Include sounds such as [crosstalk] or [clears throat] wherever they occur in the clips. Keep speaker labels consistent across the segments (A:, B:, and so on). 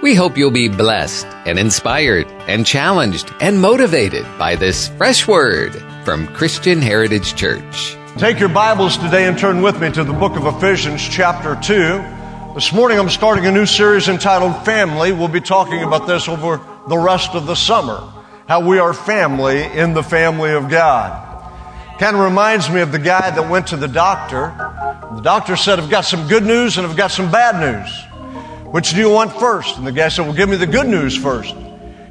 A: We hope you'll be blessed and inspired and challenged and motivated by this fresh word from Christian Heritage Church.
B: Take your Bibles today and turn with me to the book of Ephesians, chapter 2. This morning I'm starting a new series entitled Family. We'll be talking about this over the rest of the summer. How we are family in the family of God. Kind of reminds me of the guy that went to the doctor. The doctor said, I've got some good news and I've got some bad news. Which do you want first? And the guy said, Well, give me the good news first.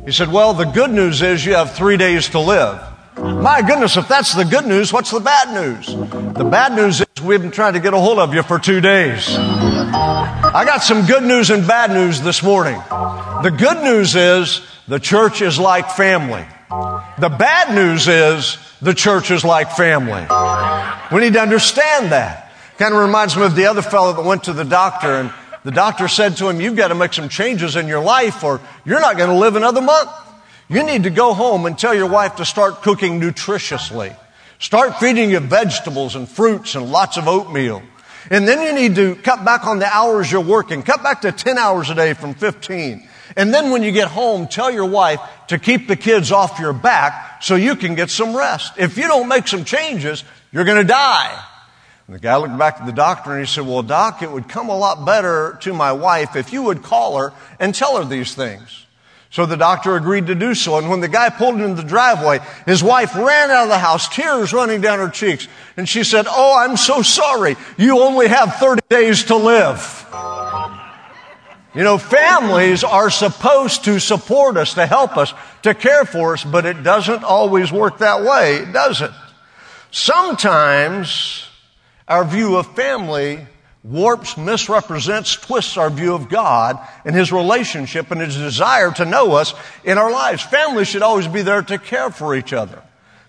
B: He said, Well, the good news is you have three days to live. My goodness, if that's the good news, what's the bad news? The bad news is we've been trying to get a hold of you for two days. I got some good news and bad news this morning. The good news is the church is like family. The bad news is the church is like family. We need to understand that. Kind of reminds me of the other fellow that went to the doctor and the doctor said to him, you've got to make some changes in your life or you're not going to live another month. You need to go home and tell your wife to start cooking nutritiously. Start feeding you vegetables and fruits and lots of oatmeal. And then you need to cut back on the hours you're working. Cut back to 10 hours a day from 15. And then when you get home, tell your wife to keep the kids off your back so you can get some rest. If you don't make some changes, you're going to die. And the guy looked back at the doctor and he said, Well, doc, it would come a lot better to my wife if you would call her and tell her these things. So the doctor agreed to do so. And when the guy pulled into the driveway, his wife ran out of the house, tears running down her cheeks. And she said, Oh, I'm so sorry. You only have 30 days to live. You know, families are supposed to support us, to help us, to care for us, but it doesn't always work that way, does it? Sometimes our view of family warps, misrepresents, twists our view of God and His relationship and His desire to know us in our lives. Family should always be there to care for each other,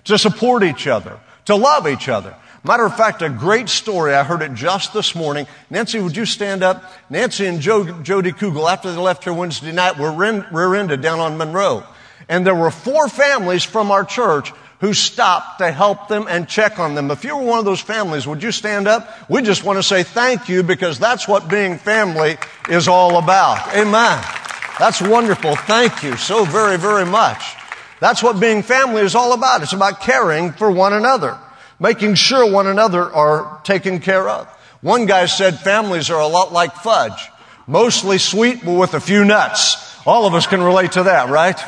B: to support each other, to love each other. Matter of fact, a great story. I heard it just this morning. Nancy, would you stand up? Nancy and jo- Jody Kugel, after they left here Wednesday night, were rear-ended down on Monroe. And there were four families from our church who stopped to help them and check on them. If you were one of those families, would you stand up? We just want to say thank you because that's what being family is all about. Amen. That's wonderful. Thank you so very, very much. That's what being family is all about. It's about caring for one another making sure one another are taken care of. One guy said families are a lot like fudge. Mostly sweet, but with a few nuts. All of us can relate to that, right?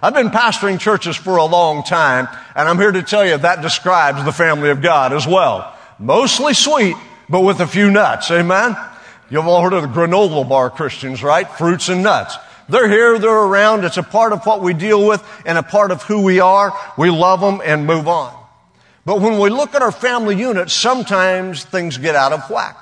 B: I've been pastoring churches for a long time, and I'm here to tell you that describes the family of God as well. Mostly sweet, but with a few nuts. Amen? You've all heard of the granola bar Christians, right? Fruits and nuts. They're here, they're around. It's a part of what we deal with and a part of who we are. We love them and move on. But when we look at our family unit, sometimes things get out of whack.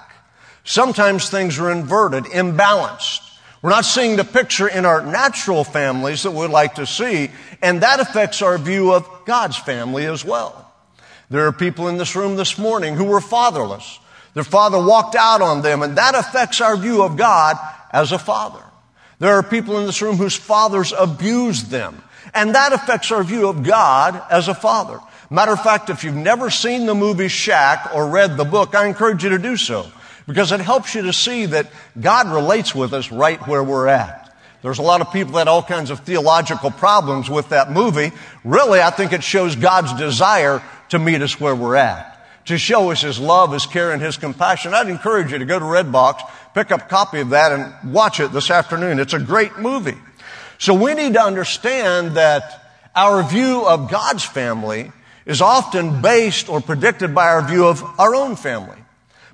B: Sometimes things are inverted, imbalanced. We're not seeing the picture in our natural families that we'd like to see, and that affects our view of God's family as well. There are people in this room this morning who were fatherless. Their father walked out on them, and that affects our view of God as a father. There are people in this room whose fathers abused them, and that affects our view of God as a father. Matter of fact, if you've never seen the movie Shack or read the book, I encourage you to do so because it helps you to see that God relates with us right where we're at. There's a lot of people that had all kinds of theological problems with that movie. Really, I think it shows God's desire to meet us where we're at. To show us His love, His care, and His compassion. I'd encourage you to go to Redbox, pick up a copy of that, and watch it this afternoon. It's a great movie. So we need to understand that our view of God's family is often based or predicted by our view of our own family.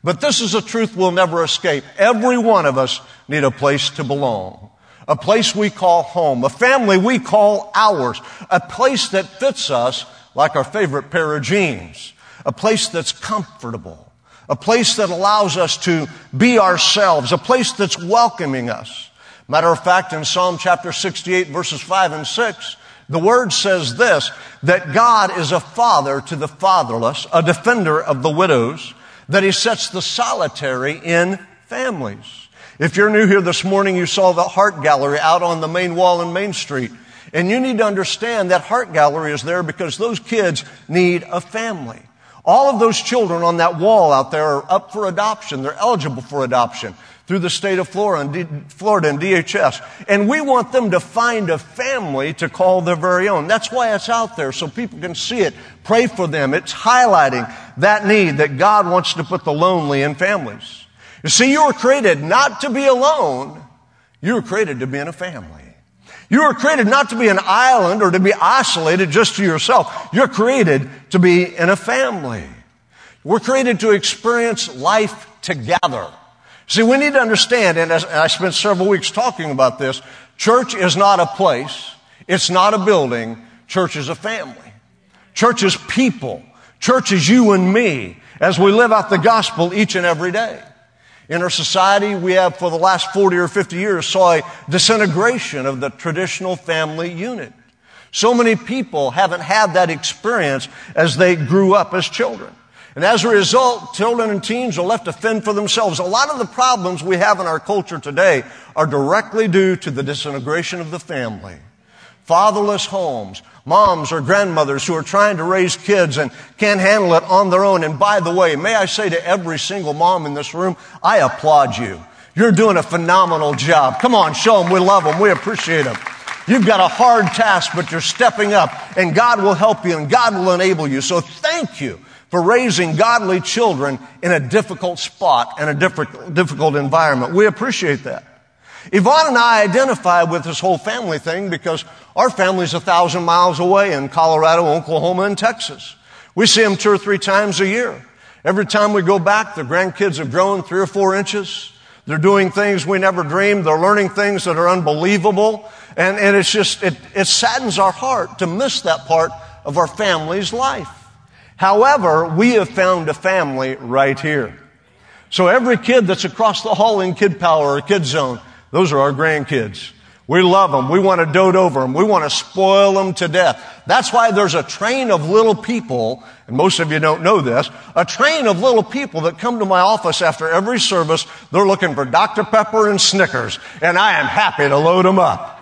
B: But this is a truth we'll never escape. Every one of us need a place to belong. A place we call home. A family we call ours. A place that fits us like our favorite pair of jeans. A place that's comfortable. A place that allows us to be ourselves. A place that's welcoming us. Matter of fact, in Psalm chapter 68 verses 5 and 6, the word says this, that God is a father to the fatherless, a defender of the widows, that he sets the solitary in families. If you're new here this morning, you saw the Heart Gallery out on the main wall in Main Street. And you need to understand that Heart Gallery is there because those kids need a family. All of those children on that wall out there are up for adoption. They're eligible for adoption through the state of Florida and, DHS. And we want them to find a family to call their very own. That's why it's out there so people can see it, pray for them. It's highlighting that need that God wants to put the lonely in families. You see, you were created not to be alone. You were created to be in a family. You were created not to be an island or to be isolated just to yourself. You're created to be in a family. We're created to experience life together. See, we need to understand, and I spent several weeks talking about this, church is not a place. It's not a building. Church is a family. Church is people. Church is you and me as we live out the gospel each and every day. In our society, we have for the last 40 or 50 years saw a disintegration of the traditional family unit. So many people haven't had that experience as they grew up as children. And as a result, children and teens are left to fend for themselves. A lot of the problems we have in our culture today are directly due to the disintegration of the family. Fatherless homes, moms or grandmothers who are trying to raise kids and can't handle it on their own. And by the way, may I say to every single mom in this room, I applaud you. You're doing a phenomenal job. Come on, show them we love them. We appreciate them. You've got a hard task, but you're stepping up and God will help you and God will enable you. So thank you for raising godly children in a difficult spot and a difficult environment. We appreciate that. Yvonne and I identify with this whole family thing because our family's a thousand miles away in Colorado, Oklahoma, and Texas. We see them two or three times a year. Every time we go back, the grandkids have grown three or four inches. They're doing things we never dreamed. They're learning things that are unbelievable. And, and it's just, it, it saddens our heart to miss that part of our family's life. However, we have found a family right here. So every kid that's across the hall in Kid Power or Kid Zone, those are our grandkids. We love them. We want to dote over them. We want to spoil them to death. That's why there's a train of little people, and most of you don't know this, a train of little people that come to my office after every service. They're looking for Dr. Pepper and Snickers, and I am happy to load them up.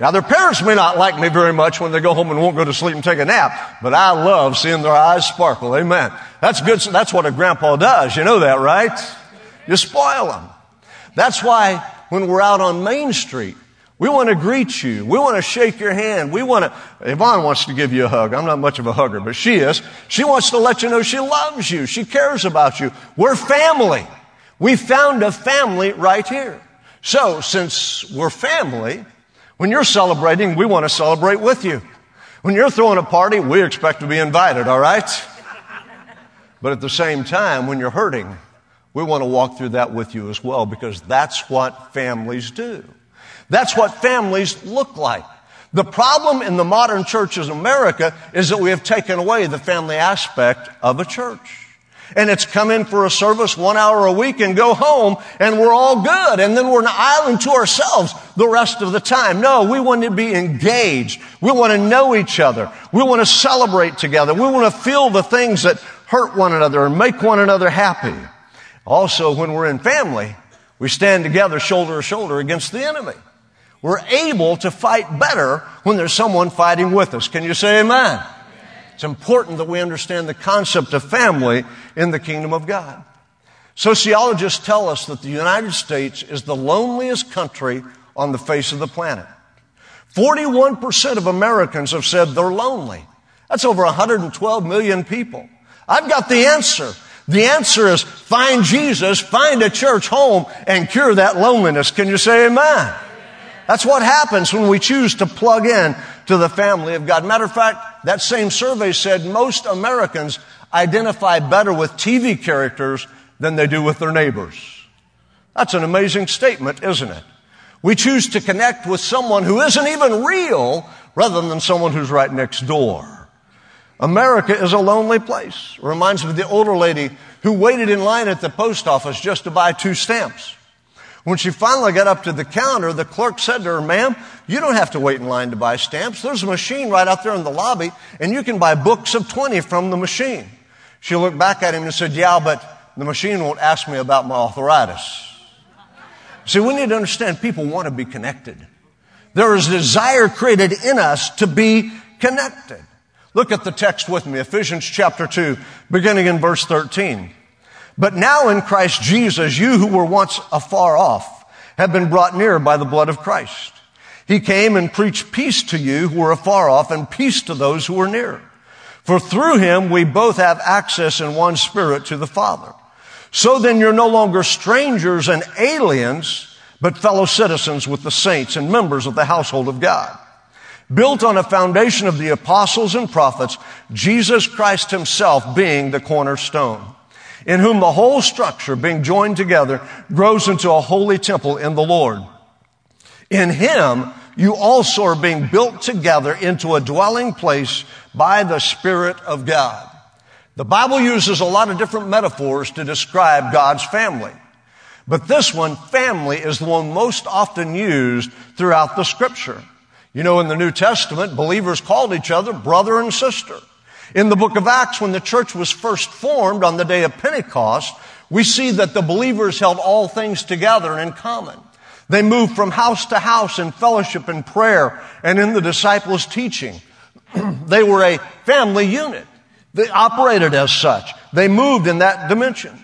B: Now their parents may not like me very much when they go home and won't go to sleep and take a nap, but I love seeing their eyes sparkle. Amen. That's good. That's what a grandpa does. You know that, right? You spoil them. That's why when we're out on Main Street, we want to greet you. We want to shake your hand. We want to, Yvonne wants to give you a hug. I'm not much of a hugger, but she is. She wants to let you know she loves you. She cares about you. We're family. We found a family right here. So, since we're family, when you're celebrating, we want to celebrate with you. When you're throwing a party, we expect to be invited, all right? But at the same time, when you're hurting, we want to walk through that with you as well because that's what families do. That's what families look like. The problem in the modern churches in America is that we have taken away the family aspect of a church. And it's come in for a service one hour a week and go home and we're all good. And then we're an island to ourselves the rest of the time. No, we want to be engaged. We want to know each other. We want to celebrate together. We want to feel the things that hurt one another and make one another happy. Also, when we're in family, we stand together shoulder to shoulder against the enemy. We're able to fight better when there's someone fighting with us. Can you say amen? It's important that we understand the concept of family in the kingdom of God. Sociologists tell us that the United States is the loneliest country on the face of the planet. 41% of Americans have said they're lonely. That's over 112 million people. I've got the answer. The answer is find Jesus, find a church home, and cure that loneliness. Can you say amen? That's what happens when we choose to plug in to the family of God. Matter of fact, that same survey said most Americans identify better with TV characters than they do with their neighbors. That's an amazing statement, isn't it? We choose to connect with someone who isn't even real rather than someone who's right next door. America is a lonely place. Reminds me of the older lady who waited in line at the post office just to buy two stamps. When she finally got up to the counter, the clerk said to her, ma'am, you don't have to wait in line to buy stamps. There's a machine right out there in the lobby and you can buy books of 20 from the machine. She looked back at him and said, yeah, but the machine won't ask me about my arthritis. See, we need to understand people want to be connected. There is a desire created in us to be connected. Look at the text with me, Ephesians chapter 2, beginning in verse 13. But now in Christ Jesus, you who were once afar off have been brought near by the blood of Christ. He came and preached peace to you who were afar off and peace to those who were near. For through him we both have access in one spirit to the Father. So then you're no longer strangers and aliens, but fellow citizens with the saints and members of the household of God. Built on a foundation of the apostles and prophets, Jesus Christ himself being the cornerstone, in whom the whole structure being joined together grows into a holy temple in the Lord. In him, you also are being built together into a dwelling place by the Spirit of God. The Bible uses a lot of different metaphors to describe God's family. But this one, family, is the one most often used throughout the scripture. You know, in the New Testament, believers called each other brother and sister. In the book of Acts, when the church was first formed on the day of Pentecost, we see that the believers held all things together and in common. They moved from house to house in fellowship and prayer and in the disciples' teaching. [clears throat] they were a family unit. They operated as such. They moved in that dimension.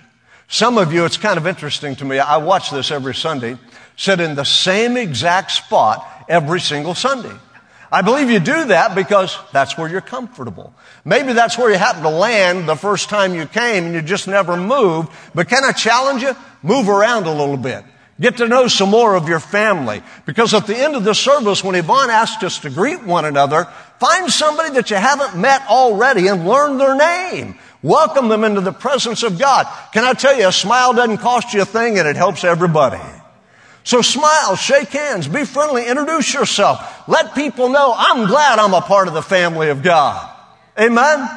B: Some of you, it's kind of interesting to me. I watch this every Sunday, sit in the same exact spot every single Sunday. I believe you do that because that's where you're comfortable. Maybe that's where you happen to land the first time you came and you just never moved. But can I challenge you? Move around a little bit. Get to know some more of your family. Because at the end of the service, when Yvonne asked us to greet one another, find somebody that you haven't met already and learn their name. Welcome them into the presence of God. Can I tell you, a smile doesn't cost you a thing and it helps everybody. So smile, shake hands, be friendly, introduce yourself. Let people know I'm glad I'm a part of the family of God. Amen?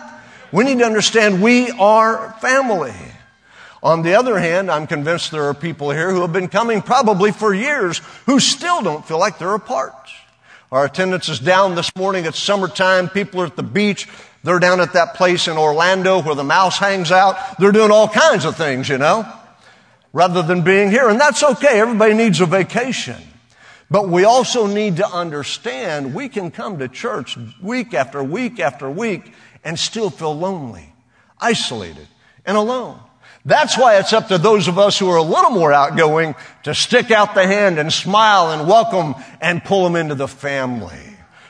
B: We need to understand we are family. On the other hand, I'm convinced there are people here who have been coming probably for years who still don't feel like they're a part. Our attendance is down this morning. It's summertime. People are at the beach. They're down at that place in Orlando where the mouse hangs out. They're doing all kinds of things, you know, rather than being here. And that's okay. Everybody needs a vacation. But we also need to understand we can come to church week after week after week and still feel lonely, isolated, and alone. That's why it's up to those of us who are a little more outgoing to stick out the hand and smile and welcome and pull them into the family.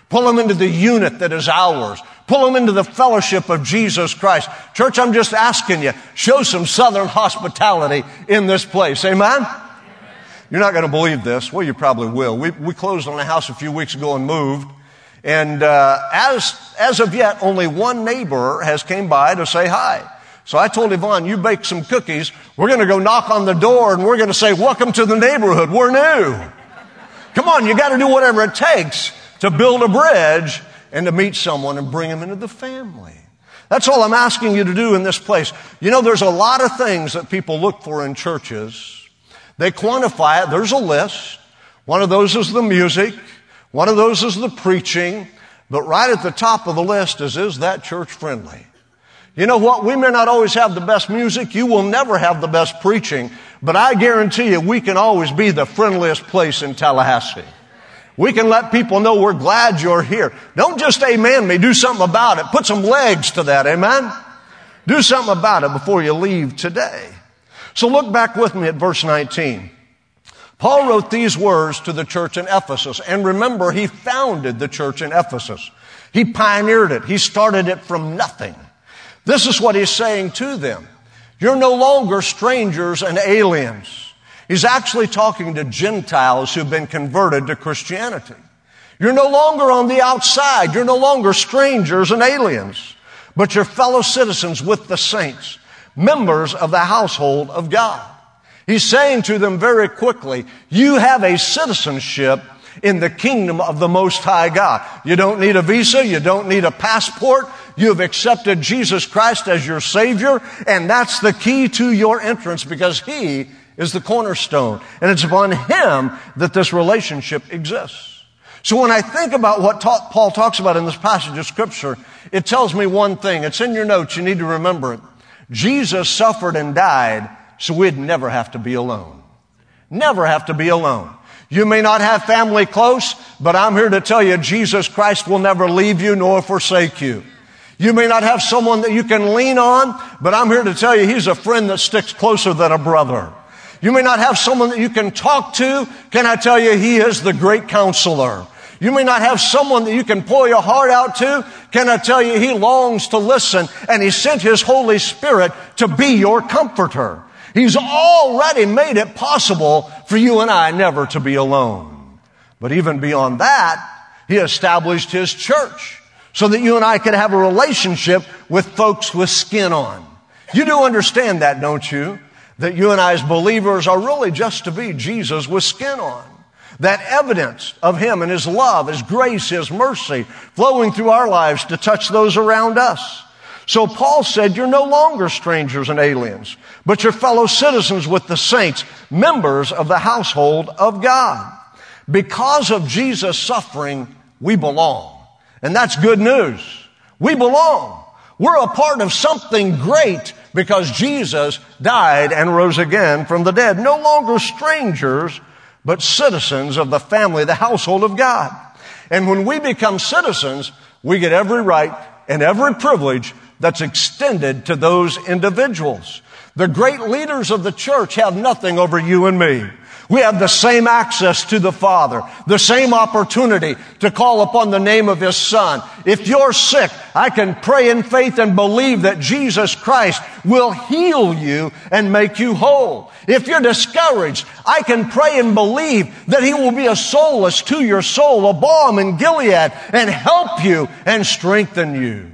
B: Pull them into the unit that is ours. Pull them into the fellowship of Jesus Christ. Church, I'm just asking you, show some southern hospitality in this place. Amen? You're not going to believe this. Well, you probably will. We, we closed on a house a few weeks ago and moved. And uh, as, as of yet, only one neighbor has came by to say hi. So I told Yvonne, you bake some cookies. We're going to go knock on the door and we're going to say, welcome to the neighborhood. We're new. Come on, you got to do whatever it takes to build a bridge and to meet someone and bring them into the family. That's all I'm asking you to do in this place. You know, there's a lot of things that people look for in churches. They quantify it. There's a list. One of those is the music. One of those is the preaching. But right at the top of the list is, is that church friendly? You know what? We may not always have the best music. You will never have the best preaching. But I guarantee you, we can always be the friendliest place in Tallahassee. We can let people know we're glad you're here. Don't just amen me. Do something about it. Put some legs to that. Amen. Do something about it before you leave today. So look back with me at verse 19. Paul wrote these words to the church in Ephesus. And remember, he founded the church in Ephesus. He pioneered it. He started it from nothing. This is what he's saying to them. You're no longer strangers and aliens. He's actually talking to Gentiles who've been converted to Christianity. You're no longer on the outside. You're no longer strangers and aliens, but you're fellow citizens with the saints, members of the household of God. He's saying to them very quickly, you have a citizenship in the kingdom of the Most High God. You don't need a visa. You don't need a passport. You have accepted Jesus Christ as your Savior, and that's the key to your entrance because He is the cornerstone. And it's upon Him that this relationship exists. So when I think about what ta- Paul talks about in this passage of Scripture, it tells me one thing. It's in your notes. You need to remember it. Jesus suffered and died so we'd never have to be alone. Never have to be alone. You may not have family close, but I'm here to tell you Jesus Christ will never leave you nor forsake you. You may not have someone that you can lean on, but I'm here to tell you he's a friend that sticks closer than a brother. You may not have someone that you can talk to. Can I tell you, he is the great counselor. You may not have someone that you can pour your heart out to. Can I tell you, he longs to listen and he sent his Holy Spirit to be your comforter. He's already made it possible for you and I never to be alone. But even beyond that, he established his church so that you and I could have a relationship with folks with skin on. You do understand that, don't you? That you and I as believers are really just to be Jesus with skin on. That evidence of Him and His love, His grace, His mercy flowing through our lives to touch those around us. So Paul said, you're no longer strangers and aliens, but you're fellow citizens with the saints, members of the household of God. Because of Jesus' suffering, we belong. And that's good news. We belong. We're a part of something great because Jesus died and rose again from the dead. No longer strangers, but citizens of the family, the household of God. And when we become citizens, we get every right and every privilege that's extended to those individuals. The great leaders of the church have nothing over you and me. We have the same access to the Father, the same opportunity to call upon the name of His Son. If you're sick, I can pray in faith and believe that Jesus Christ will heal you and make you whole. If you're discouraged, I can pray and believe that He will be a solace to your soul, a balm in Gilead, and help you and strengthen you.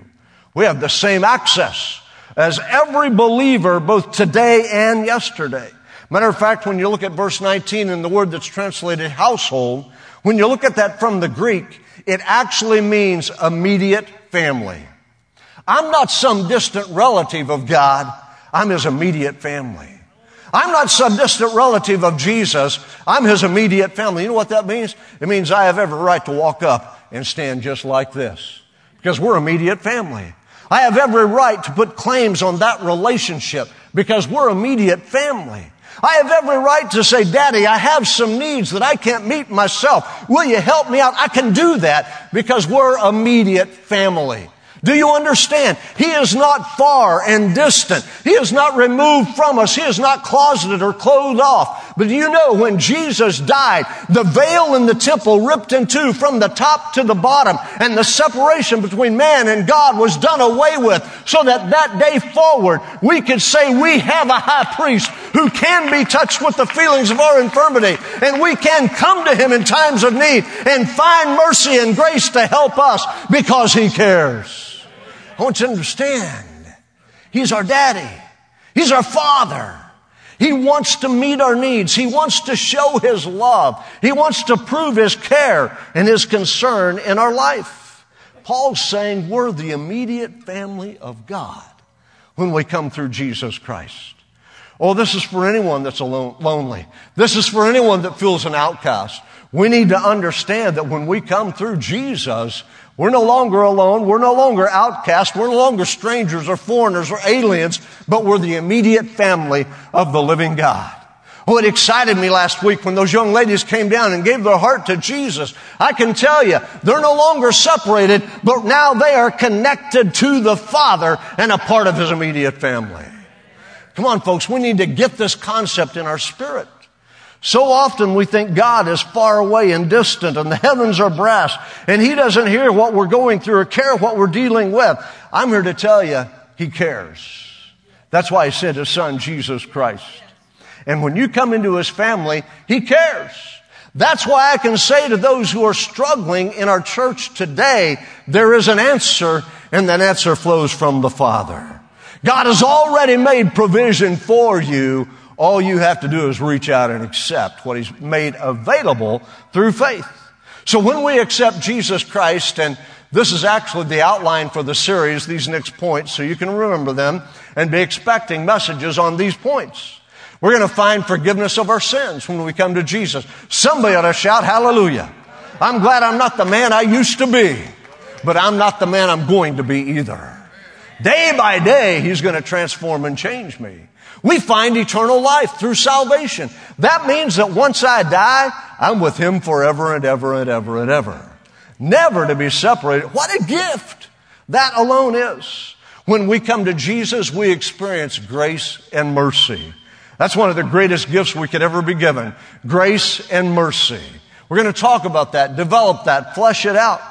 B: We have the same access as every believer, both today and yesterday. Matter of fact, when you look at verse 19 and the word that's translated household, when you look at that from the Greek, it actually means immediate family. I'm not some distant relative of God. I'm his immediate family. I'm not some distant relative of Jesus. I'm his immediate family. You know what that means? It means I have every right to walk up and stand just like this because we're immediate family. I have every right to put claims on that relationship because we're immediate family. I have every right to say, Daddy, I have some needs that I can't meet myself. Will you help me out? I can do that because we're immediate family. Do you understand? He is not far and distant. He is not removed from us. He is not closeted or clothed off. But do you know when Jesus died, the veil in the temple ripped in two from the top to the bottom and the separation between man and God was done away with so that that day forward we could say we have a high priest who can be touched with the feelings of our infirmity and we can come to him in times of need and find mercy and grace to help us because he cares. I want you to understand. He's our daddy. He's our father. He wants to meet our needs. He wants to show His love. He wants to prove His care and His concern in our life. Paul's saying we're the immediate family of God when we come through Jesus Christ. Oh, this is for anyone that's alone, lonely. This is for anyone that feels an outcast. We need to understand that when we come through Jesus, we're no longer alone. We're no longer outcasts. We're no longer strangers or foreigners or aliens, but we're the immediate family of the living God. Oh, it excited me last week when those young ladies came down and gave their heart to Jesus. I can tell you, they're no longer separated, but now they are connected to the Father and a part of His immediate family. Come on, folks, we need to get this concept in our spirit. So often we think God is far away and distant and the heavens are brass and He doesn't hear what we're going through or care what we're dealing with. I'm here to tell you, He cares. That's why He sent His Son, Jesus Christ. And when you come into His family, He cares. That's why I can say to those who are struggling in our church today, there is an answer and that answer flows from the Father. God has already made provision for you all you have to do is reach out and accept what He's made available through faith. So when we accept Jesus Christ, and this is actually the outline for the series, these next points, so you can remember them and be expecting messages on these points. We're going to find forgiveness of our sins when we come to Jesus. Somebody ought to shout hallelujah. I'm glad I'm not the man I used to be, but I'm not the man I'm going to be either. Day by day, He's going to transform and change me. We find eternal life through salvation. That means that once I die, I'm with Him forever and ever and ever and ever. Never to be separated. What a gift! That alone is. When we come to Jesus, we experience grace and mercy. That's one of the greatest gifts we could ever be given. Grace and mercy. We're going to talk about that, develop that, flesh it out.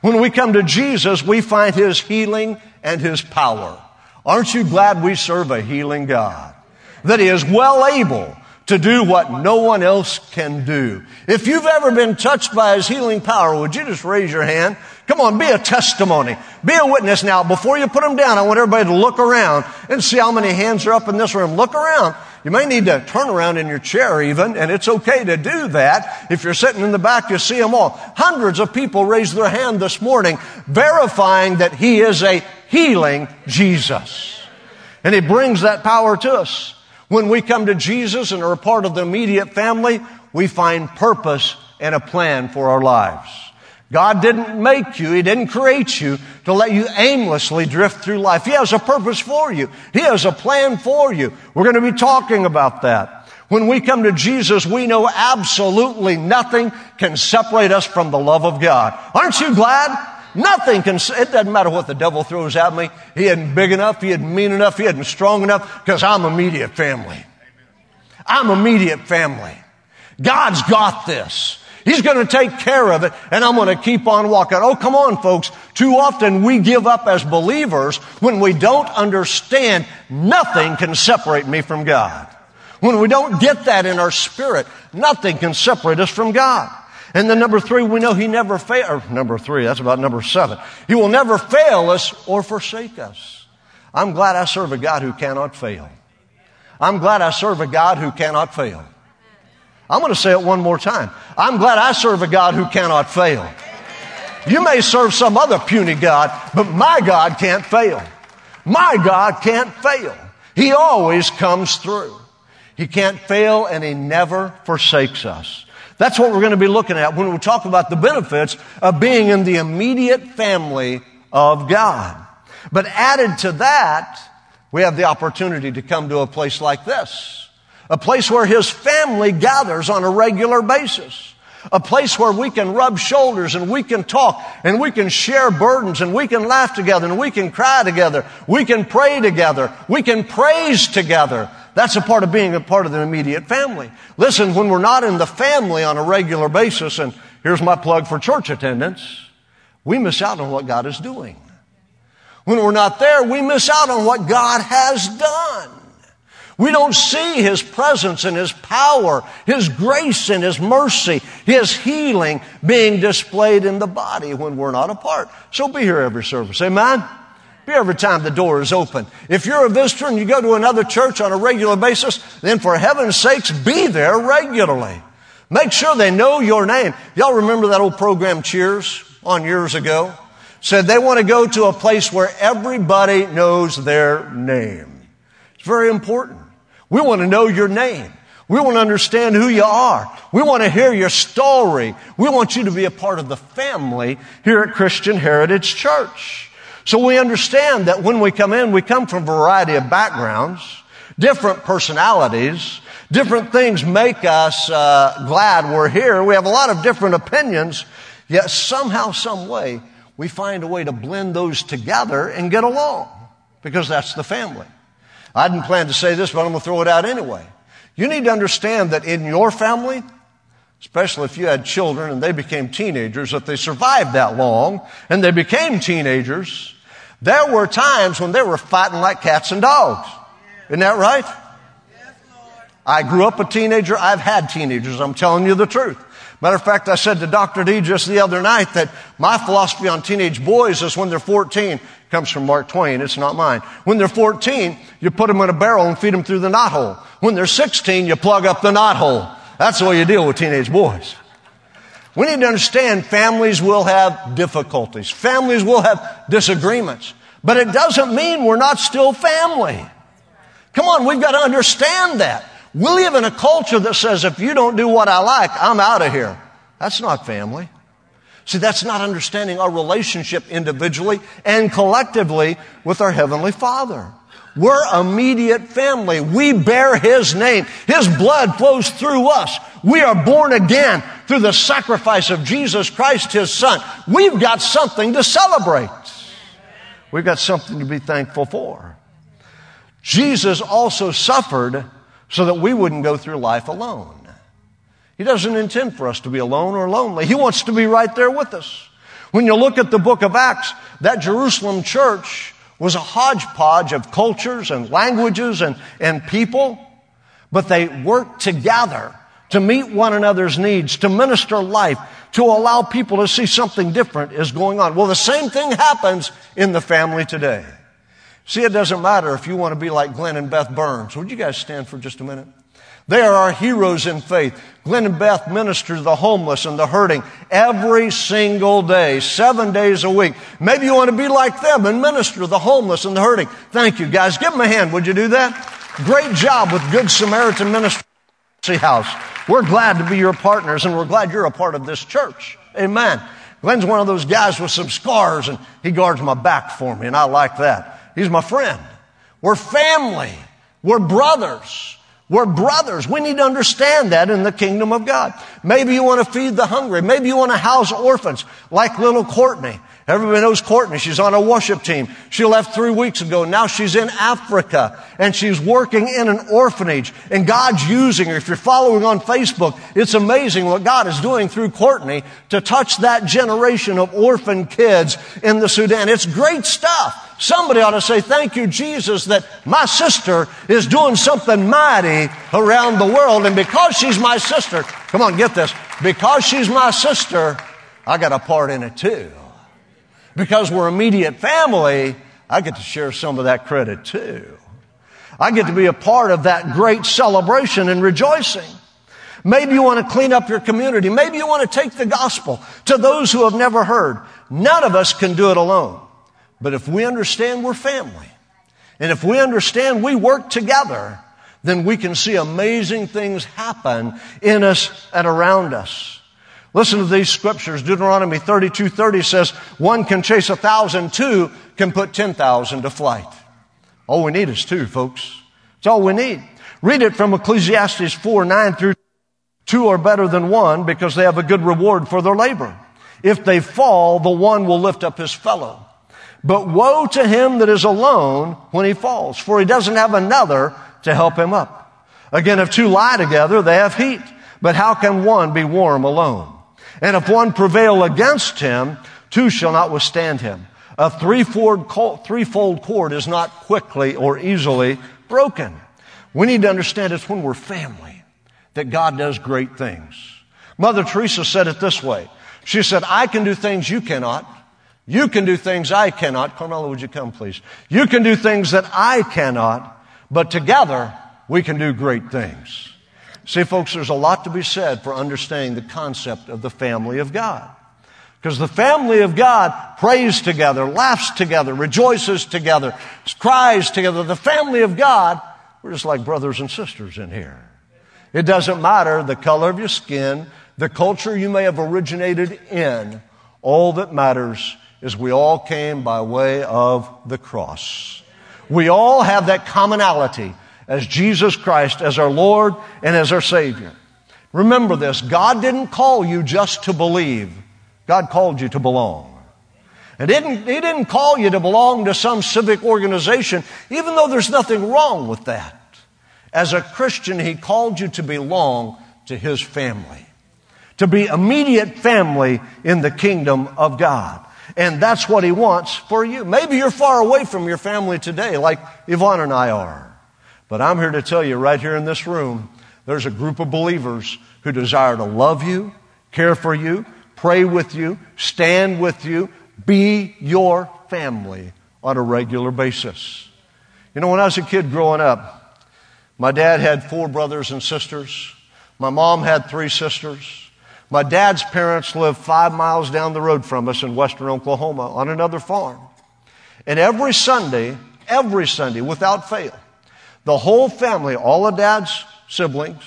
B: When we come to Jesus, we find His healing and His power. Aren't you glad we serve a healing God? That is well able to do what no one else can do. If you've ever been touched by His healing power, would you just raise your hand? Come on, be a testimony. Be a witness now. Before you put them down, I want everybody to look around and see how many hands are up in this room. Look around. You may need to turn around in your chair even, and it's okay to do that. If you're sitting in the back, you see them all. Hundreds of people raised their hand this morning, verifying that He is a healing Jesus. And He brings that power to us. When we come to Jesus and are a part of the immediate family, we find purpose and a plan for our lives. God didn't make you, He didn't create you to let you aimlessly drift through life. He has a purpose for you. He has a plan for you. We're going to be talking about that. When we come to Jesus, we know absolutely nothing can separate us from the love of God. Aren't you glad? Nothing can, it doesn't matter what the devil throws at me. He isn't big enough. He isn't mean enough. He isn't strong enough because I'm immediate family. I'm immediate family. God's got this. He's going to take care of it and I'm going to keep on walking. Oh, come on, folks. Too often we give up as believers when we don't understand nothing can separate me from God. When we don't get that in our spirit, nothing can separate us from God. And then number three, we know He never fail, number three, that's about number seven. He will never fail us or forsake us. I'm glad I serve a God who cannot fail. I'm glad I serve a God who cannot fail. I'm going to say it one more time. I'm glad I serve a God who cannot fail. You may serve some other puny God, but my God can't fail. My God can't fail. He always comes through. He can't fail and He never forsakes us. That's what we're going to be looking at when we talk about the benefits of being in the immediate family of God. But added to that, we have the opportunity to come to a place like this. A place where His family gathers on a regular basis. A place where we can rub shoulders and we can talk and we can share burdens and we can laugh together and we can cry together. We can pray together. We can praise together. That's a part of being a part of the immediate family. Listen, when we're not in the family on a regular basis, and here's my plug for church attendance, we miss out on what God is doing. When we're not there, we miss out on what God has done. We don't see His presence and His power, His grace and His mercy, His healing being displayed in the body when we're not apart. So be here every service. Amen? Every time the door is open. If you're a visitor and you go to another church on a regular basis, then for heaven's sakes, be there regularly. Make sure they know your name. Y'all remember that old program Cheers on years ago? Said they want to go to a place where everybody knows their name. It's very important. We want to know your name. We want to understand who you are. We want to hear your story. We want you to be a part of the family here at Christian Heritage Church. So we understand that when we come in, we come from a variety of backgrounds, different personalities, different things make us uh, glad we're here. We have a lot of different opinions, yet somehow, some way, we find a way to blend those together and get along because that's the family. I didn't plan to say this, but I'm going to throw it out anyway. You need to understand that in your family, especially if you had children and they became teenagers, if they survived that long and they became teenagers, there were times when they were fighting like cats and dogs. Isn't that right? I grew up a teenager. I've had teenagers. I'm telling you the truth. Matter of fact, I said to Dr. D just the other night that my philosophy on teenage boys is when they're 14, comes from Mark Twain, it's not mine. When they're 14, you put them in a barrel and feed them through the knothole. When they're 16, you plug up the knothole. That's the way you deal with teenage boys. We need to understand families will have difficulties. Families will have disagreements. But it doesn't mean we're not still family. Come on, we've got to understand that. We live in a culture that says if you don't do what I like, I'm out of here. That's not family. See, that's not understanding our relationship individually and collectively with our Heavenly Father. We're immediate family. We bear His name. His blood flows through us. We are born again through the sacrifice of Jesus Christ, His Son. We've got something to celebrate. We've got something to be thankful for. Jesus also suffered so that we wouldn't go through life alone. He doesn't intend for us to be alone or lonely. He wants to be right there with us. When you look at the book of Acts, that Jerusalem church was a hodgepodge of cultures and languages and, and people, but they worked together to meet one another's needs, to minister life, to allow people to see something different is going on. Well, the same thing happens in the family today. See, it doesn't matter if you want to be like Glenn and Beth Burns. Would you guys stand for just a minute? They are our heroes in faith. Glenn and Beth minister to the homeless and the hurting every single day, seven days a week. Maybe you want to be like them and minister to the homeless and the hurting. Thank you, guys. Give them a hand. Would you do that? Great job with Good Samaritan Ministry House. We're glad to be your partners and we're glad you're a part of this church. Amen. Glenn's one of those guys with some scars and he guards my back for me and I like that. He's my friend. We're family. We're brothers. We're brothers. We need to understand that in the kingdom of God. Maybe you want to feed the hungry. Maybe you want to house orphans like little Courtney. Everybody knows Courtney. She's on a worship team. She left three weeks ago. Now she's in Africa and she's working in an orphanage and God's using her. If you're following on Facebook, it's amazing what God is doing through Courtney to touch that generation of orphan kids in the Sudan. It's great stuff. Somebody ought to say, thank you, Jesus, that my sister is doing something mighty around the world. And because she's my sister, come on, get this. Because she's my sister, I got a part in it too because we're immediate family, I get to share some of that credit too. I get to be a part of that great celebration and rejoicing. Maybe you want to clean up your community. Maybe you want to take the gospel to those who have never heard. None of us can do it alone. But if we understand we're family, and if we understand we work together, then we can see amazing things happen in us and around us. Listen to these scriptures. Deuteronomy 32, 30 says, one can chase a thousand, two can put 10,000 to flight. All we need is two, folks. It's all we need. Read it from Ecclesiastes 4, 9 through two are better than one because they have a good reward for their labor. If they fall, the one will lift up his fellow. But woe to him that is alone when he falls, for he doesn't have another to help him up. Again, if two lie together, they have heat. But how can one be warm alone? And if one prevail against him, two shall not withstand him. A threefold cord is not quickly or easily broken. We need to understand it's when we're family that God does great things. Mother Teresa said it this way. She said, I can do things you cannot. You can do things I cannot. Carmela, would you come please? You can do things that I cannot, but together we can do great things. See, folks, there's a lot to be said for understanding the concept of the family of God. Because the family of God prays together, laughs together, rejoices together, cries together. The family of God, we're just like brothers and sisters in here. It doesn't matter the color of your skin, the culture you may have originated in. All that matters is we all came by way of the cross. We all have that commonality as Jesus Christ as our Lord and as our Savior. Remember this God didn't call you just to believe, God called you to belong. And didn't, He didn't call you to belong to some civic organization, even though there's nothing wrong with that. As a Christian, He called you to belong to His family, to be immediate family in the kingdom of God. And that's what He wants for you. Maybe you're far away from your family today, like Yvonne and I are. But I'm here to tell you right here in this room, there's a group of believers who desire to love you, care for you, pray with you, stand with you, be your family on a regular basis. You know, when I was a kid growing up, my dad had four brothers and sisters. My mom had three sisters. My dad's parents lived five miles down the road from us in western Oklahoma on another farm. And every Sunday, every Sunday, without fail, the whole family, all of dad's siblings,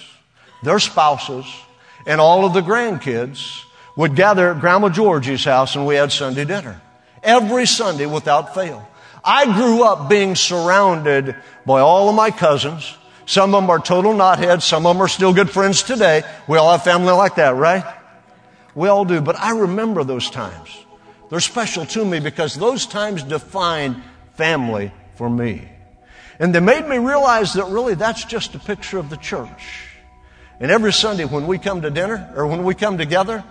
B: their spouses, and all of the grandkids would gather at Grandma Georgie's house and we had Sunday dinner. Every Sunday without fail. I grew up being surrounded by all of my cousins. Some of them are total knotheads. Some of them are still good friends today. We all have family like that, right? We all do. But I remember those times. They're special to me because those times defined family for me. And they made me realize that really that's just a picture of the church. And every Sunday when we come to dinner or when we come together,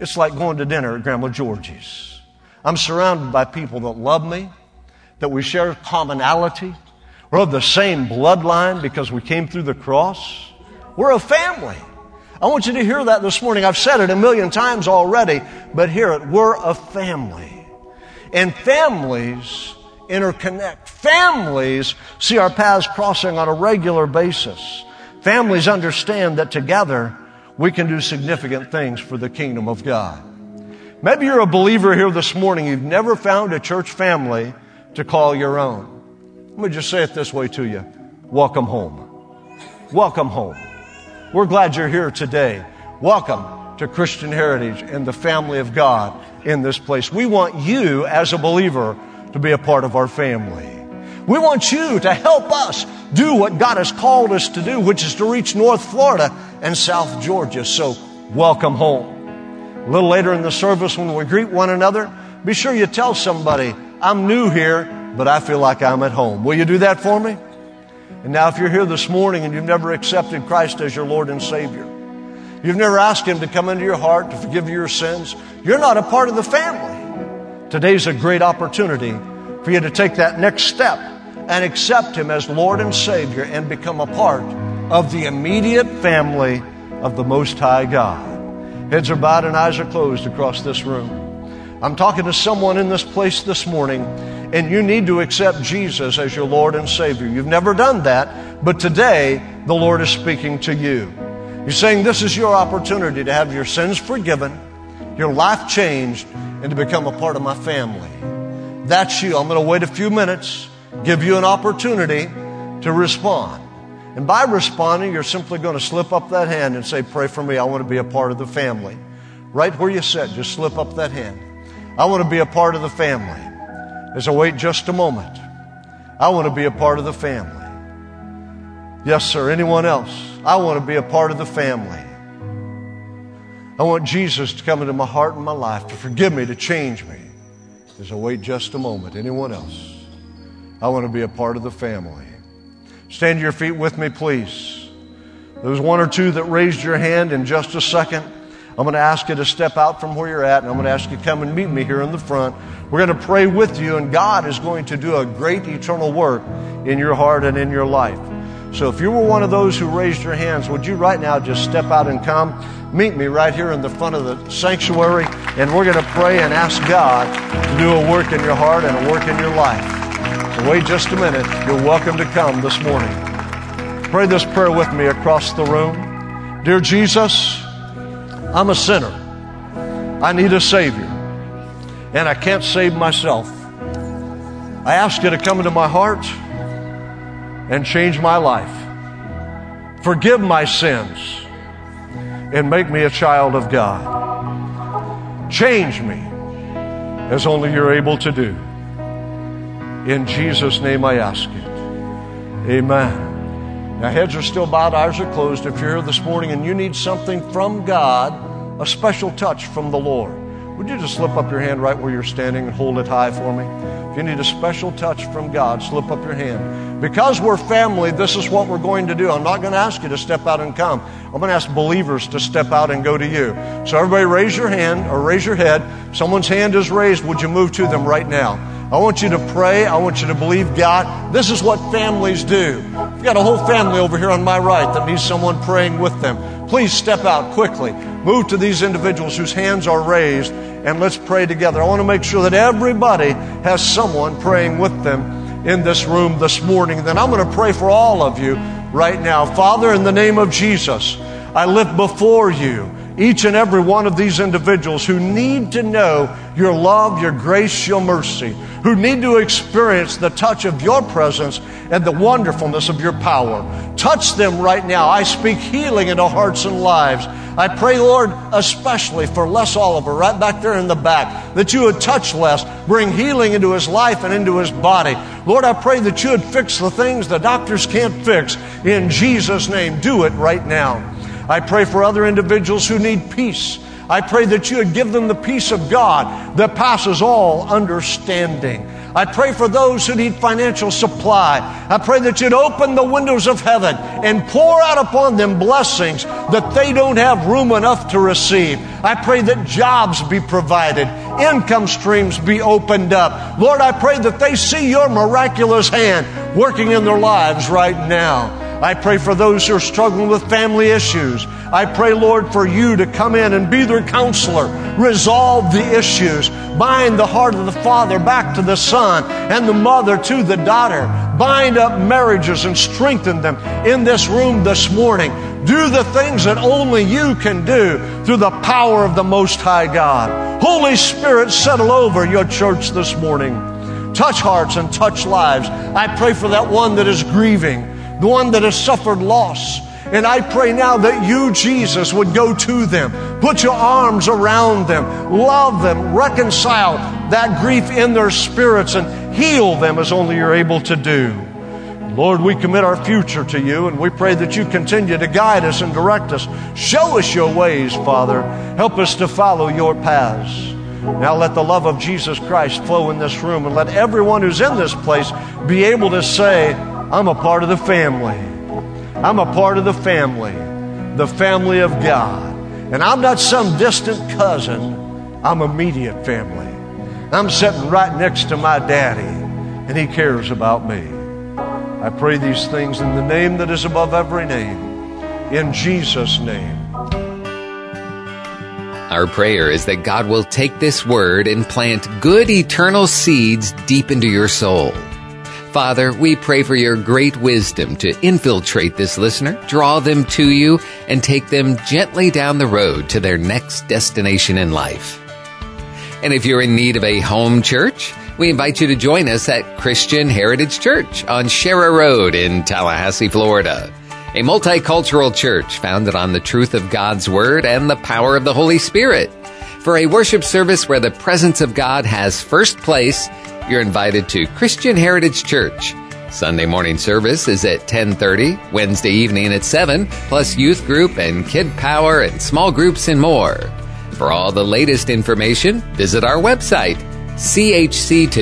B: it's like going to dinner at Grandma Georgie's. I'm surrounded by people that love me, that we share commonality. We're of the same bloodline because we came through the cross. We're a family. I want you to hear that this morning. I've said it a million times already, but hear it. We're a family. And families interconnect. Families see our paths crossing on a regular basis. Families understand that together we can do significant things for the kingdom of God. Maybe you're a believer here this morning. You've never found a church family to call your own. Let me just say it this way to you. Welcome home. Welcome home. We're glad you're here today. Welcome to Christian Heritage and the family of God in this place. We want you as a believer to be a part of our family. We want you to help us do what God has called us to do, which is to reach North Florida and South Georgia. So, welcome home. A little later in the service, when we greet one another, be sure you tell somebody, I'm new here, but I feel like I'm at home. Will you do that for me? And now, if you're here this morning and you've never accepted Christ as your Lord and Savior, you've never asked Him to come into your heart to forgive your sins, you're not a part of the family. Today's a great opportunity for you to take that next step and accept Him as Lord and Savior and become a part of the immediate family of the Most High God. Heads are bowed and eyes are closed across this room. I'm talking to someone in this place this morning and you need to accept Jesus as your Lord and Savior. You've never done that, but today the Lord is speaking to you. He's saying this is your opportunity to have your sins forgiven, your life changed, and to become a part of my family. That's you. I'm going to wait a few minutes, give you an opportunity to respond. And by responding, you're simply going to slip up that hand and say, Pray for me. I want to be a part of the family. Right where you sit, just slip up that hand. I want to be a part of the family. As I wait just a moment, I want to be a part of the family. Yes, sir. Anyone else? I want to be a part of the family. I want Jesus to come into my heart and my life, to forgive me, to change me. As I wait just a moment, anyone else? I want to be a part of the family. Stand to your feet with me, please. There's one or two that raised your hand in just a second. I'm going to ask you to step out from where you're at, and I'm going to ask you to come and meet me here in the front. We're going to pray with you, and God is going to do a great eternal work in your heart and in your life. So if you were one of those who raised your hands, would you right now just step out and come? Meet me right here in the front of the sanctuary, and we're going to pray and ask God to do a work in your heart and a work in your life. So wait just a minute. You're welcome to come this morning. Pray this prayer with me across the room. Dear Jesus, I'm a sinner. I need a Savior. And I can't save myself. I ask you to come into my heart and change my life. Forgive my sins and make me a child of God. Change me as only you're able to do. In Jesus' name I ask it. Amen. Now, heads are still bowed, eyes are closed. If you're here this morning and you need something from God, a special touch from the Lord, would you just slip up your hand right where you're standing and hold it high for me? If you need a special touch from God, slip up your hand. Because we're family, this is what we're going to do. I'm not going to ask you to step out and come. I'm going to ask believers to step out and go to you. So, everybody, raise your hand or raise your head. Someone's hand is raised. Would you move to them right now? I want you to pray. I want you to believe God. This is what families do. I've got a whole family over here on my right that needs someone praying with them. Please step out quickly. Move to these individuals whose hands are raised and let's pray together. I want to make sure that everybody has someone praying with them in this room this morning. Then I'm going to pray for all of you right now. Father, in the name of Jesus, I lift before you each and every one of these individuals who need to know your love, your grace, your mercy, who need to experience the touch of your presence and the wonderfulness of your power. Touch them right now. I speak healing into hearts and lives. I pray, Lord, especially for Les Oliver, right back there in the back, that you would touch Les, bring healing into his life and into his body. Lord, I pray that you would fix the things the doctors can't fix. In Jesus' name, do it right now. I pray for other individuals who need peace. I pray that you would give them the peace of God that passes all understanding. I pray for those who need financial supply. I pray that you'd open the windows of heaven and pour out upon them blessings that they don't have room enough to receive. I pray that jobs be provided, income streams be opened up. Lord, I pray that they see your miraculous hand working in their lives right now. I pray for those who are struggling with family issues. I pray, Lord, for you to come in and be their counselor, resolve the issues, bind the heart of the father back to the son and the mother to the daughter, bind up marriages and strengthen them in this room this morning. Do the things that only you can do through the power of the Most High God. Holy Spirit, settle over your church this morning. Touch hearts and touch lives. I pray for that one that is grieving the one that has suffered loss. And I pray now that you, Jesus, would go to them, put your arms around them, love them, reconcile that grief in their spirits, and heal them as only you're able to do. Lord, we commit our future to you, and we pray that you continue to guide us and direct us. Show us your ways, Father. Help us to follow your paths. Now let the love of Jesus Christ flow in this room, and let everyone who's in this place be able to say, I'm a part of the family. I'm a part of the family, the family of God. And I'm not some distant cousin, I'm immediate family. I'm sitting right next to my daddy, and he cares about me. I pray these things in the name that is above every name, in Jesus' name.
A: Our prayer is that God will take this word and plant good eternal seeds deep into your soul. Father, we pray for your great wisdom to infiltrate this listener, draw them to you, and take them gently down the road to their next destination in life. And if you're in need of a home church, we invite you to join us at Christian Heritage Church on Sharer Road in Tallahassee, Florida. A multicultural church founded on the truth of God's Word and the power of the Holy Spirit. For a worship service where the presence of God has first place, you're invited to Christian Heritage Church. Sunday morning service is at 10:30, Wednesday evening at 7, plus youth group and kid power and small groups and more. For all the latest information, visit our website chctoday.com.